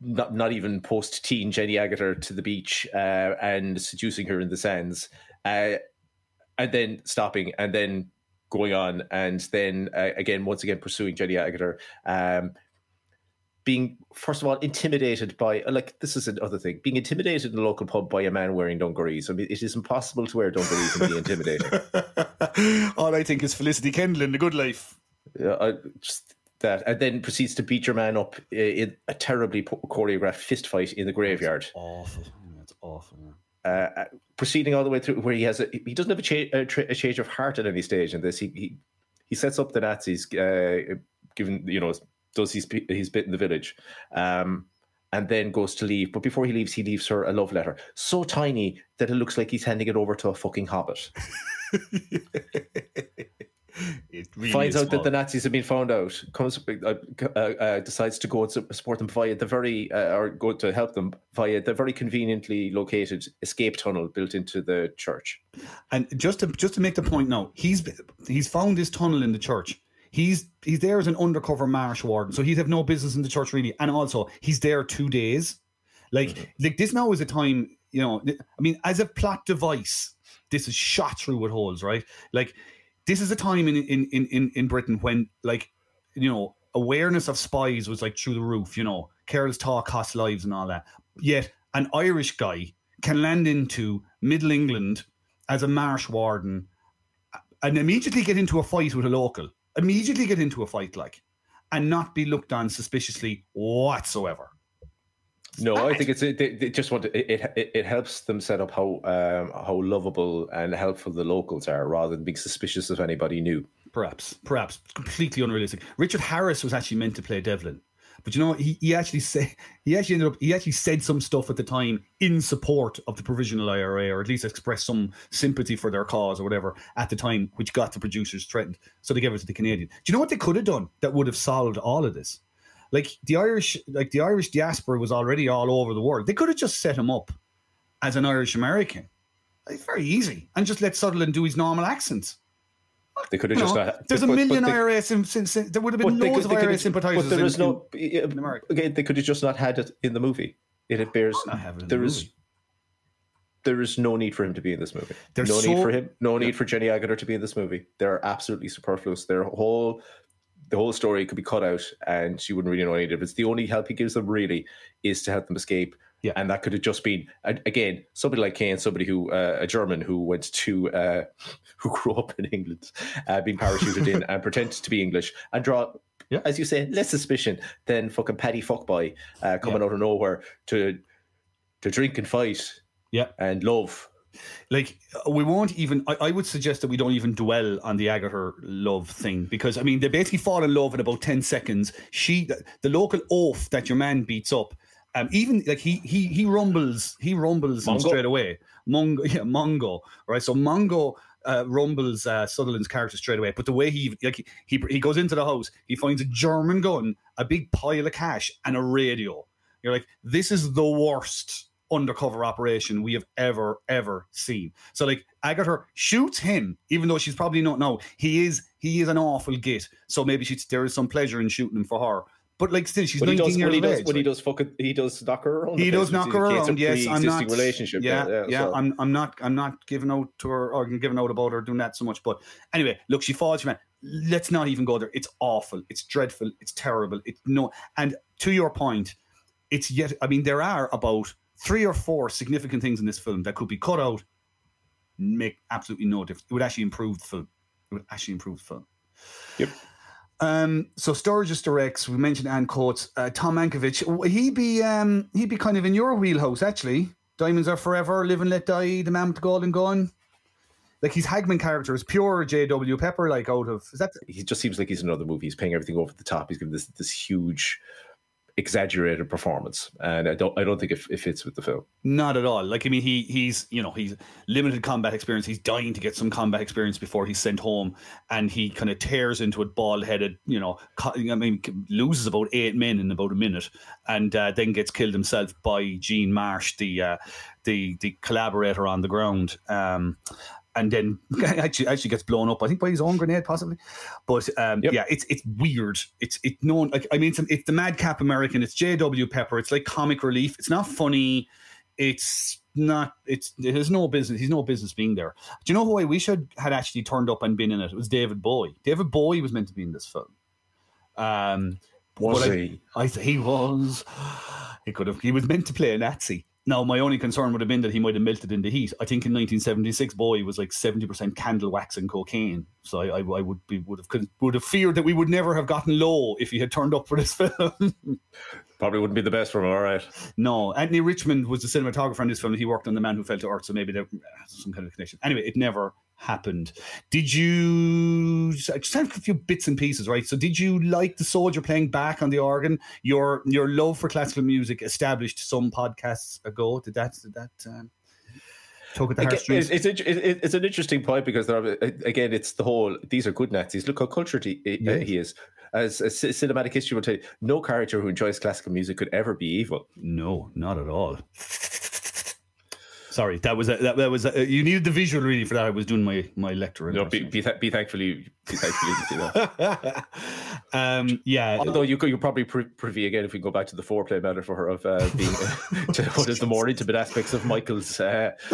not not even post teen Jenny Agutter to the beach uh, and seducing her in the sands, uh, and then stopping and then going on and then uh, again once again pursuing Jenny Agutter. Um, being first of all intimidated by like this is another thing being intimidated in a local pub by a man wearing dungarees. I mean, it is impossible to wear dungarees and be intimidating. All I think is Felicity Kendal in The Good Life. yeah I- just that, and then proceeds to beat your man up in a terribly choreographed fist fight in the graveyard. Awful. That's awful. yeah. uh, uh, proceeding all the way through where he has a he doesn't have a, cha- a, tra- a change of heart at any stage in this. He he, he sets up the Nazis, uh, given you know does his his bit in the village, um, and then goes to leave. But before he leaves, he leaves her a love letter so tiny that it looks like he's handing it over to a fucking hobbit. It really Finds out that the Nazis have been found out. Comes uh, uh, uh, decides to go and support them via the very uh, or go to help them via the very conveniently located escape tunnel built into the church. And just to just to make the point now, he's he's found this tunnel in the church. He's he's there as an undercover marsh warden, so he'd have no business in the church really. And also, he's there two days. Like mm-hmm. like this now is a time, you know. I mean, as a plot device, this is shot through with holes, right? Like this is a time in in in in, in Britain when like you know awareness of spies was like through the roof. You know, careless talk costs lives and all that. Yet an Irish guy can land into Middle England as a marsh warden and immediately get into a fight with a local. Immediately get into a fight, like, and not be looked on suspiciously whatsoever. No, I think it's they, they just want to, it, it. It helps them set up how um, how lovable and helpful the locals are, rather than being suspicious of anybody new. Perhaps, perhaps completely unrealistic. Richard Harris was actually meant to play Devlin, but you know what? He, he actually said he actually ended up he actually said some stuff at the time in support of the provisional IRA, or at least expressed some sympathy for their cause or whatever at the time, which got the producers threatened. So they gave it to the Canadian. Do you know what they could have done that would have solved all of this? Like the Irish, like the Irish diaspora was already all over the world. They could have just set him up as an Irish American. It's very easy, and just let Sutherland do his normal accent. They could have just there's a million they- IRA sim- there would have been loads could- of IRA sympathisers. But there is in- no. in America. Again, they could have just not had it in the movie. It appears have it in there the is movie. there is no need for him to be in this movie. They're no so- need for him. No need for Jenny Agutter to be in this movie. They're absolutely superfluous. Their whole the whole story could be cut out, and she wouldn't really know any difference. The only help he gives them really is to help them escape. Yeah. and that could have just been again somebody like Caine, somebody who uh, a German who went to uh, who grew up in England, uh, being parachuted in and pretended to be English and draw. Yeah. As you say, less suspicion than fucking Paddy Fuckboy uh, coming Yeah. out of nowhere to to drink and fight Yeah. and love. like uh, we won't even I, I would suggest that we don't even dwell on the Agutter love thing because I mean they basically fall in love in about 10 seconds she the, the local oaf that your man beats up um even like he he he rumbles he rumbles straight away Mongo yeah Mongo right so Mongo uh, rumbles uh, Sutherland's character straight away but the way he like he, he he goes into the house he finds a German gun a big pile of cash and a radio you're like this is the worst undercover operation we have ever ever seen. So like Agutter shoots him, even though she's probably not. No, he is he is an awful git. So maybe she there is some pleasure in shooting him for her. But like still, she's he nineteen does, years when he does, age. when he like. does fucking, he does knock her around. He does knock her around. Yes, I'm not. relationship. Yeah, there, yeah. so- I'm. I'm not. I'm not giving out to her or giving out about her doing that so much. But anyway, look, she falls. Man, let's not even go there. It's awful. It's dreadful. It's terrible. It's no. And to your point, it's yet. I mean, there are about three or four significant things in this film that could be cut out, make absolutely no difference. It would actually improve the film. It would actually improve the film. Yep. Um, so Sturges directs. We mentioned Anne Coates, uh, Tom Mankiewicz. He be um, he'd be kind of in your wheelhouse actually. Diamonds are forever, live and let die. The man with the golden gun. Like his Hagman character is pure J.W. Pepper. Like out of is that he just seems like he's another movie. He's paying everything over the top. He's given this this huge, exaggerated performance, and I don't I don't think it, it fits with the film. Not at all. Like I mean, he he's you know he's limited combat experience. He's dying to get some combat experience before he's sent home, and he kind of tears into it, bald headed. You know, I mean, loses about eight men in about a minute, and uh, then gets killed himself by Jean Marsh, the uh, the the collaborator on the ground. Um, and then actually actually gets blown up. I think by his own grenade, possibly. But um, Yep. yeah, it's it's weird. It's it known like I mean, it's, it's the madcap American. It's J.W. Pepper. It's like comic relief. It's not funny. It's not. It's it has no business. He's no business being there. Do you know who I wish had had actually turned up and been in it? It was David Bowie. David Bowie was meant to be in this film. Um, Was but I- he? I he was. He could have. He was meant to play a Nazi. Now, my only concern would have been that he might have melted in the heat. I think in 1976, Bowie was like 70% candle wax and cocaine. So I, I, I would be would have would have feared that we would never have gotten low if he had turned up for this film. Probably wouldn't be the best for him. All right. no, Anthony Richmond was the cinematographer on this film. He worked on The Man Who Fell to Earth, so maybe there uh, some kind of connection. Anyway, it never happened. Did you? I just have a few bits and pieces, right? So, did you like the soldier playing back on the organ? Your your love for classical music established some podcasts ago. Did that? Did that? Um, tug at the Again? It's, it's, it- it's an interesting point because there are, again, it's the whole. These are good Nazis. Look how cultured he, Yes. he is. As, as cinematic history will tell you, no character who enjoys classical music could ever be evil. No, not at all. Sorry, that was a, that, that was a, you needed the visual really for that. I was doing my my lecture. No, be, be, th- be thankfully, be thankfully, you know. um, yeah. Although you could, you probably pri- privy again if we go back to the foreplay metaphor of uh, being to what is the more intimate aspects of Michael's uh,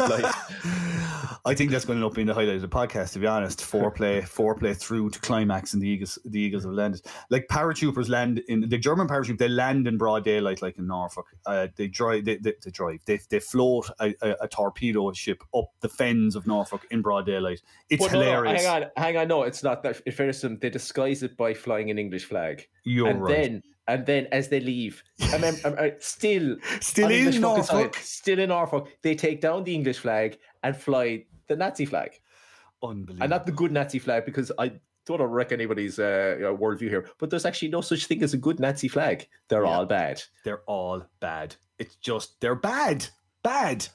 life. I think that's going to end up being the highlight of the podcast. To be honest, foreplay, foreplay through to climax, and the Eagles, the Eagles have landed. Like paratroopers land in the German paratroop, they land in broad daylight, like in Norfolk. Uh, they drive, they, they, they drive, they, they float a, a, a torpedo ship up the fens of Norfolk in broad daylight. It's Well, no, no, hilarious. hang on, hang on. No, it's not that. In fairness, to them, they disguise it by flying an English flag. You're and right. then and then as they leave, I mean, I'm, I'm, still Still in English fucking soil, Norfolk. still in Norfolk, they take down the English flag and fly the Nazi flag, Unbelievable. and not the good Nazi flag because I don't want to wreck anybody's uh, you know, worldview here. But there's actually no such thing as a good Nazi flag. They're all bad. they're all bad. It's just they're bad, bad.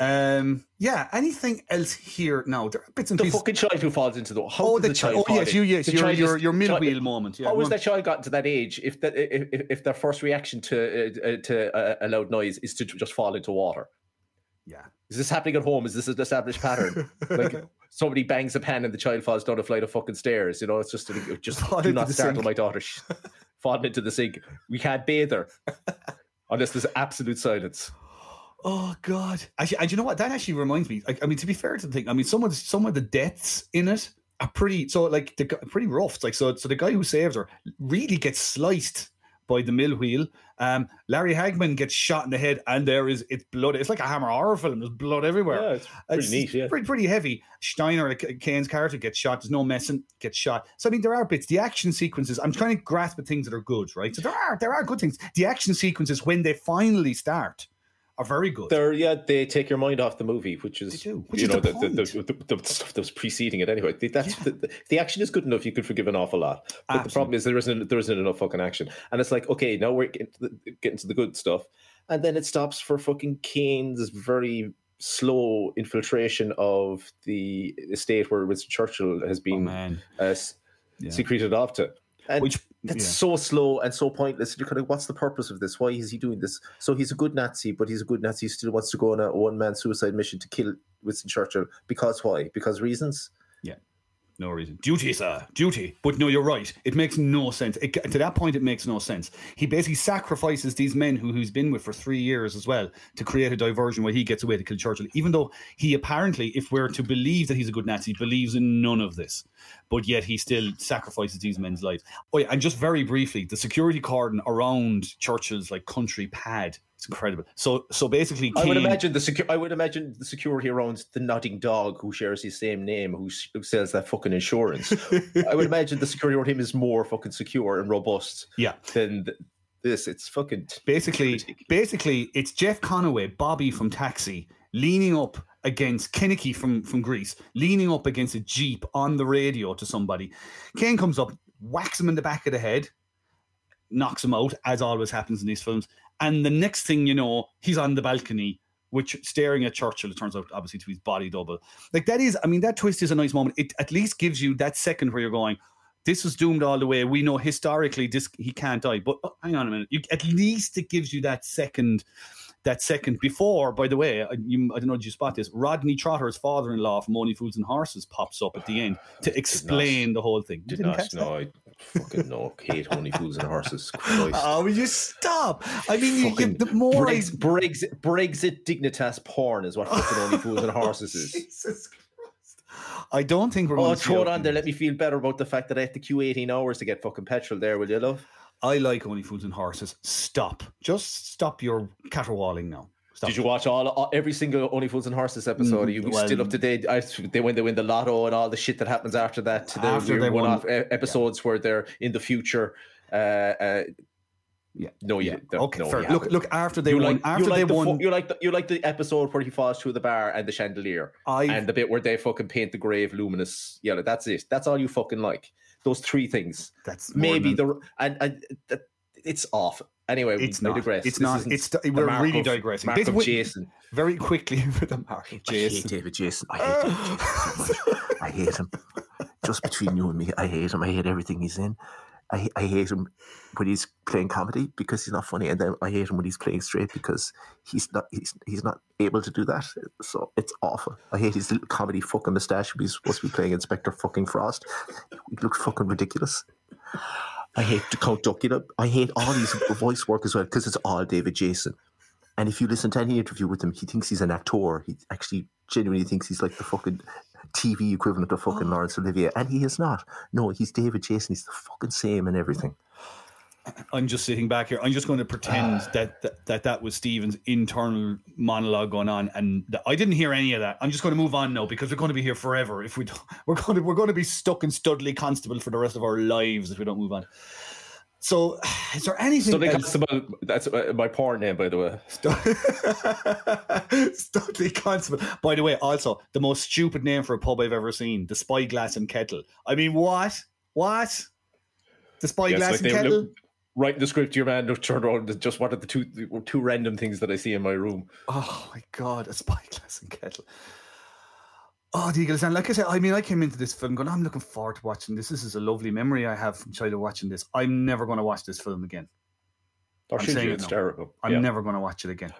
Um, yeah. Anything else here? No, there are bits and The pieces. fucking child who falls into the how Oh, the the child. oh, yes, you- yes, The your- child your- is- your mill child- wheel moment, yeah, how was that child gotten to that age? If that if, if- if their first reaction to uh, uh, to uh, a loud noise is to just fall into water. Yeah. Is this happening at home? Is this an established pattern? like somebody bangs a pan and the child falls down a flight of fucking stairs. You know, it's just just do not startle sink. my daughter. She's falling into the sink. We can't bathe her unless there's absolute silence. Oh God! Actually, and you know what? That actually reminds me. I, I mean, to be fair to the thing, I mean, some of the, some of the deaths in it are pretty. So like the pretty rough. Like so. So the guy who saves her really gets sliced by the mill wheel. Um, Larry Hagman gets shot in the head, and there is it's blood. It's like a Hammer horror film. There's blood everywhere. Yeah, it's pretty neat, yeah. pretty pretty heavy. Steiner, Caine's character, gets shot. There's no messing, gets shot. So I mean, there are bits. The action sequences. I'm trying to grasp at things that are good, right? So there are there are good things. The action sequences when they finally start are very good. They're yeah, they take your mind off the movie, which is do, which you is know the the, the, the, the, stuff that was preceding it anyway. The- That's the, the, action is good enough; you could forgive an awful lot. But the problem is there isn't there isn't enough fucking action, and it's like okay, now we're getting to the, getting to the good stuff, and then it stops for fucking Caine's very slow infiltration of the estate where Winston Churchill has been man. uh, s- secreted off to. And Which- that's yeah. so slow and so pointless. You're kind of, what's the purpose of this? Why is he doing this? So he's a good Nazi, but he's a good Nazi who still wants to go on a one man suicide mission to kill Winston Churchill. Because why? Because reasons? Yeah. No reason. Duty, sir. Duty. But no, you're right. It makes no sense. It, to that point, it makes no sense. He basically sacrifices these men who he's been with for three years as well to create a diversion where he gets away to kill Churchill, even though he apparently, if we're to believe that he's a good Nazi, believes in none of this. But yet he still sacrifices these men's lives. Oh yeah, and just very briefly, the security cordon around Churchill's like country pad is incredible. So so basically I would imagine the secu- I would imagine the security around the nodding dog who shares his same name, who, s- who sells that fucking insurance. I would imagine the security around him is more fucking secure and robust. Yeah. Than th- this. It's fucking basically basically it's Jeff Conaway, Bobby from Taxi, leaning up against Kennedy from from Grease, leaning up against a jeep on the radio to somebody. Caine comes up, whacks him in the back of the head, knocks him out, as always happens in these films. And the next thing you know, he's on the balcony, which staring at Churchill. It turns out obviously to be his body double. Like that is, I mean, that twist is a nice moment. It at least gives you that second where you're going. This was doomed all the way. We know historically this he can't die. But oh, hang on a minute. You, at least it gives you that second, that second before. By the way, I, you, I don't know. Did you spot this? Rodney Trotter's father-in-law from Only Fools and Horses pops up at the end to explain the whole thing. You did didn't not know. I fucking know. Hate only fools and horses. Christ. Oh, will you stop? I mean, you, you, the more I Brexit, Brexit dignitas porn is what fucking only fools and horses is. Jesus Christ. I don't think we're Oh, going to throw it on there. Let me feel better about the fact that I have to queue 18 hours to get fucking petrol there, will you, love? I like Only Fools and Horses. Stop. Just stop your caterwauling now. Stop. Did you watch all, all every single Only Fools and Horses episode? Are you Mm, well- still up to date? I, they when they win the lotto and all the shit that happens after that. To the After they won- episodes where they're in the future. Uh, uh, Yeah. no, you Yeah. Okay, no, fair. Look, look. After they you won, like, after you like they the won, you like the you like the episode where he falls through the bar and the chandelier, I and the bit where they fucking paint the grave luminous yellow. That's it. That's all you fucking like. Those three things. that's Maybe than- the and, and that, it's off. Anyway, It's we not. digress. It's This not. It's the we're mark really of- digressing. Mark This of Jason. Very quickly for the mark of I hate Jason. David Jason. I hate David Jason so much. I hate him. Just between you and me, I hate him. I hate everything he's in. I, I hate him when he's playing comedy because he's not funny, and then I hate him when he's playing straight because he's not he's, he's not able to do that. So it's awful. I hate his little comedy fucking mustache. when He's supposed to be playing Inspector fucking Frost. He looks fucking ridiculous. I hate the Count Duckula. I hate all these voice work as well because it's all David Jason. And if you listen to any interview with him, he thinks he's an actor. He actually genuinely thinks he's like the fucking TV equivalent of fucking Laurence Olivier, and he is not. No, he's David Jason. He's the fucking same and everything. I'm just sitting back here. I'm just going to pretend Ah. that, that that that was Stephen's internal monologue going on, and th- I didn't hear any of that. I'm just going to move on now because we're going to be here forever. If we don't, we're going to we're going to be stuck in Studley Constable for the rest of our lives if we don't move on. So, is there anything? Else- Constable. That's uh, my porn name, by the way. Studley Constable. By the way, also the most stupid name for a pub I've ever seen: the Spyglass and Kettle. I mean, what? What? The Yes, Spyglass like and Kettle. look- write the script your man. Turn around. and Just what are the two the two random things that I see in my room? Oh my god, a spyglass and kettle. Oh, the Eagles, and like I said, I mean, I came into this film going, I'm looking forward to watching this. This is a lovely memory I have from childhood watching this. I'm never going to watch this film again. Or I'm saying you? It's now. terrible. I'm Yeah. never going to watch it again.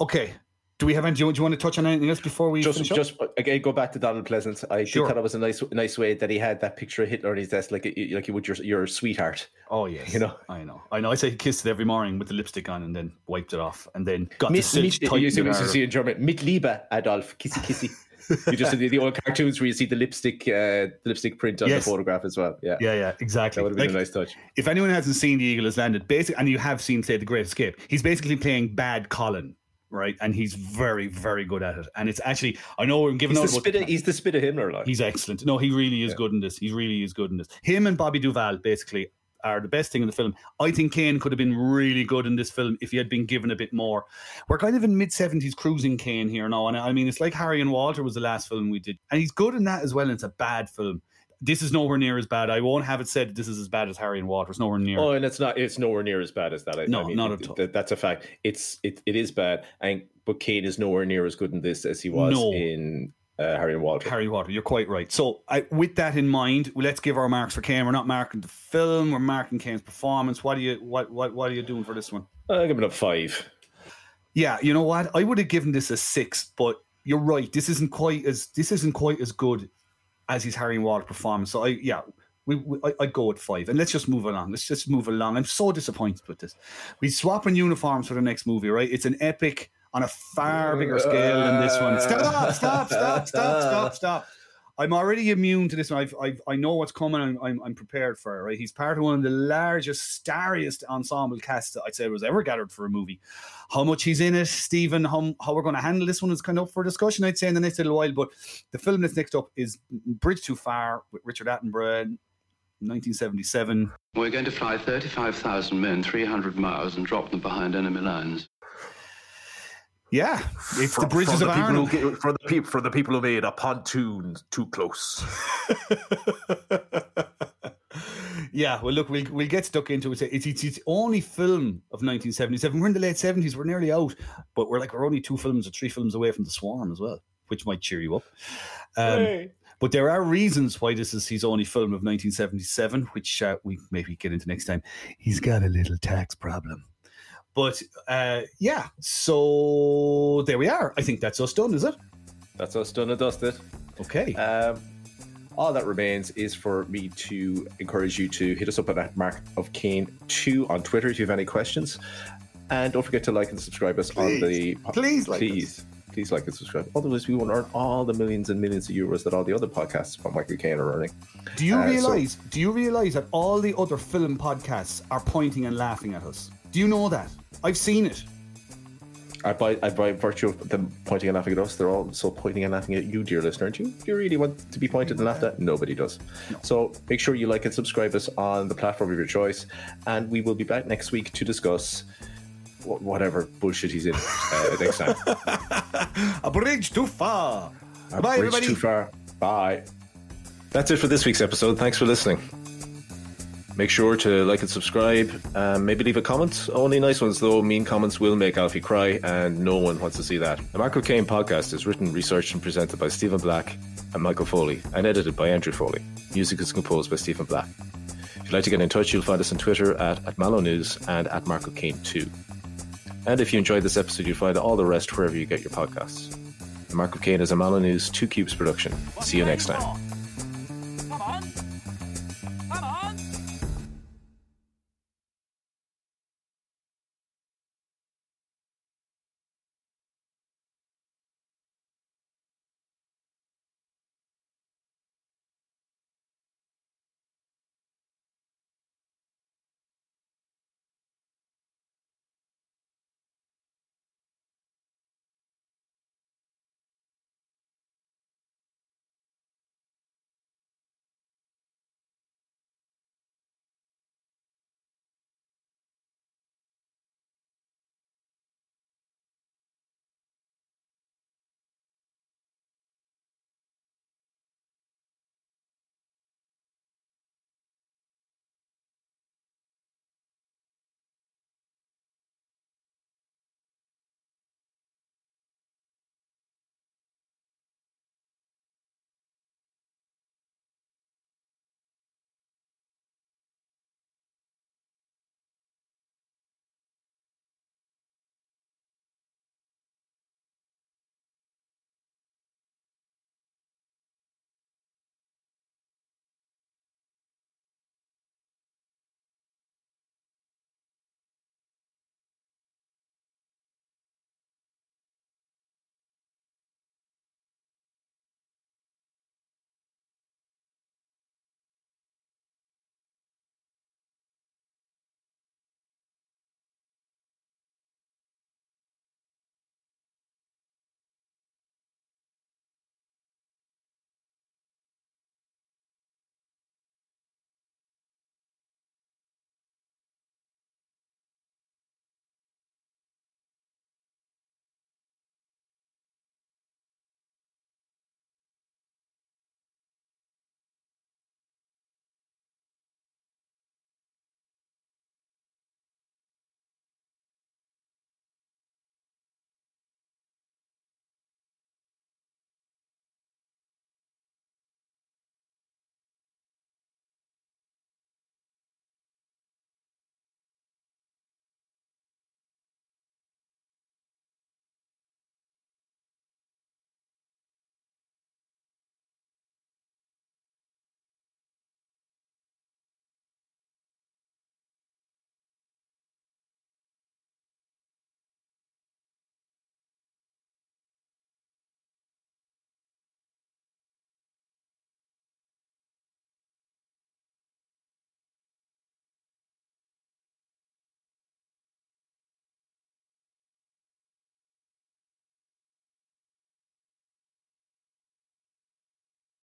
Okay, do we have any? Do you, do you want to touch on anything else before we just just uh, again go back to Donald Pleasence. I Sure. it was a nice nice way that he had that picture of Hitler on his desk, like like you would your your sweetheart. Oh yes, You know. I know, I know. I say he kissed it every morning with the lipstick on, and then wiped it off, and then got the Mit, silk mit, you see, you see in German, mit Liebe, Adolf, kissy kissy. you just see the old cartoons where you see the lipstick, uh, the lipstick print on Yes. the photograph as well. Yeah, Yeah, yeah, exactly. that would have been Like, a nice touch. if anyone hasn't seen The Eagle Has Landed, basically, and you have seen, say, The Great Escape, he's basically playing bad Colin, right? And he's very, very good at it. And it's actually, I know we're giving He's the out about- spit. Of, he's the spit of Himmler. Like. he's excellent. No, he really is good in this. He really is good in this. Him and Bobby Duvall, basically are the best thing in the film. I think Caine could have been really good in this film if he had been given a bit more. We're kind of in mid seventies cruising Caine here now, and I mean it's like Harry and Walter was the last film we did, and he's good in that as well. And it's a bad film. This is nowhere near as bad. I won't have it said this is as bad as Harry and Walter. It's nowhere near. Oh, and it's not. It's nowhere near as bad as that. I, No, I mean, not at all. that- that's a fact. It's it, it is bad, and but Caine is nowhere near as good in this as he was No. in uh, Harry and Walter. Harry Potter, you're quite right. So, I, with that in mind, well, let's give our marks for Caine. We're not marking the film; we're marking Caine's performance. What are you what what what are you doing for this one? I give it a five. Yeah, you know what? I would have given this a six, but you're right. This isn't quite as this isn't quite as good as his Harry and Walter performance. So I yeah. We, we, I, I'd go with five, and let's just move along. Let's just move along. I'm so disappointed with this. We swapping uniforms for the next movie, right? It's an epic on a far bigger uh, scale than this one. Uh, stop! Stop! Stop! Stop! Stop! Stop! I'm already immune to this one. I've, I've, I know what's coming. I'm, I'm, I'm prepared for it. Right? He's part of one of the largest, starriest ensemble casts that I'd say was ever gathered for a movie. How much he's in it, Stephen, how, how we're going to handle this one is kind of up for discussion, I'd say, in the next little while. But the film that's next up is Bridge Too Far with Richard Attenborough, 1977. We're going to fly 35,000 men 300 miles and drop them behind enemy lines. Yeah, it's For- the Bridges for of the people Arnold. Who, for the people for the people who made a pontoon too close. yeah, well, look, we'll, we'll get stuck into it. It's, it's its only film of 1977. We're in the late 70s. We're nearly out, but we're like we're only two films or three films away from The Swarm as well, which might cheer you up. Um, But there are reasons why this is his only film of 1977, which uh, we maybe get into next time. He's got a little tax problem. But uh, yeah, so there we are. I think that's us done, is it? That's us done and dusted. Okay. Um, all that remains is for me to encourage you to hit us up at Mark of Caine 2 on Twitter if you have any questions. And don't forget to like and subscribe us on the Please like please. please like and subscribe. Otherwise, we won't earn all the millions and millions of euros that all the other podcasts from Michael Caine are earning. Do you Uh, so- realize? do you realize that all the other film podcasts are pointing and laughing at us? Do you know that? I've seen it. I by, I by virtue of them pointing and laughing at us, they're also pointing and laughing at you, dear listener. Do you, do you really want to be pointed and laughed at? Nobody does. So make sure you like and subscribe us on the platform of your choice, and we will be back next week to discuss wh- whatever bullshit he's in uh, next time. A bridge too far. A Bye, bridge everybody. Too far. Bye. That's it for this week's episode. Thanks for listening. Make sure to like and subscribe. Um, maybe leave a comment. Only nice ones, though. Mean comments will make Alfie cry, and no one wants to see that. The Michael Caine podcast is written, researched, and presented by Stephen Black and Michael Foley, and edited by Andrew Foley. Music is composed by Stephen Black. If you'd like to get in touch, you'll find us on Twitter at, at News and at Marco Caine 2. And if you enjoyed this episode, you'll find all the rest wherever you get your podcasts. The Mark of Caine is a Mallow News 2 Cubes production. See you next time.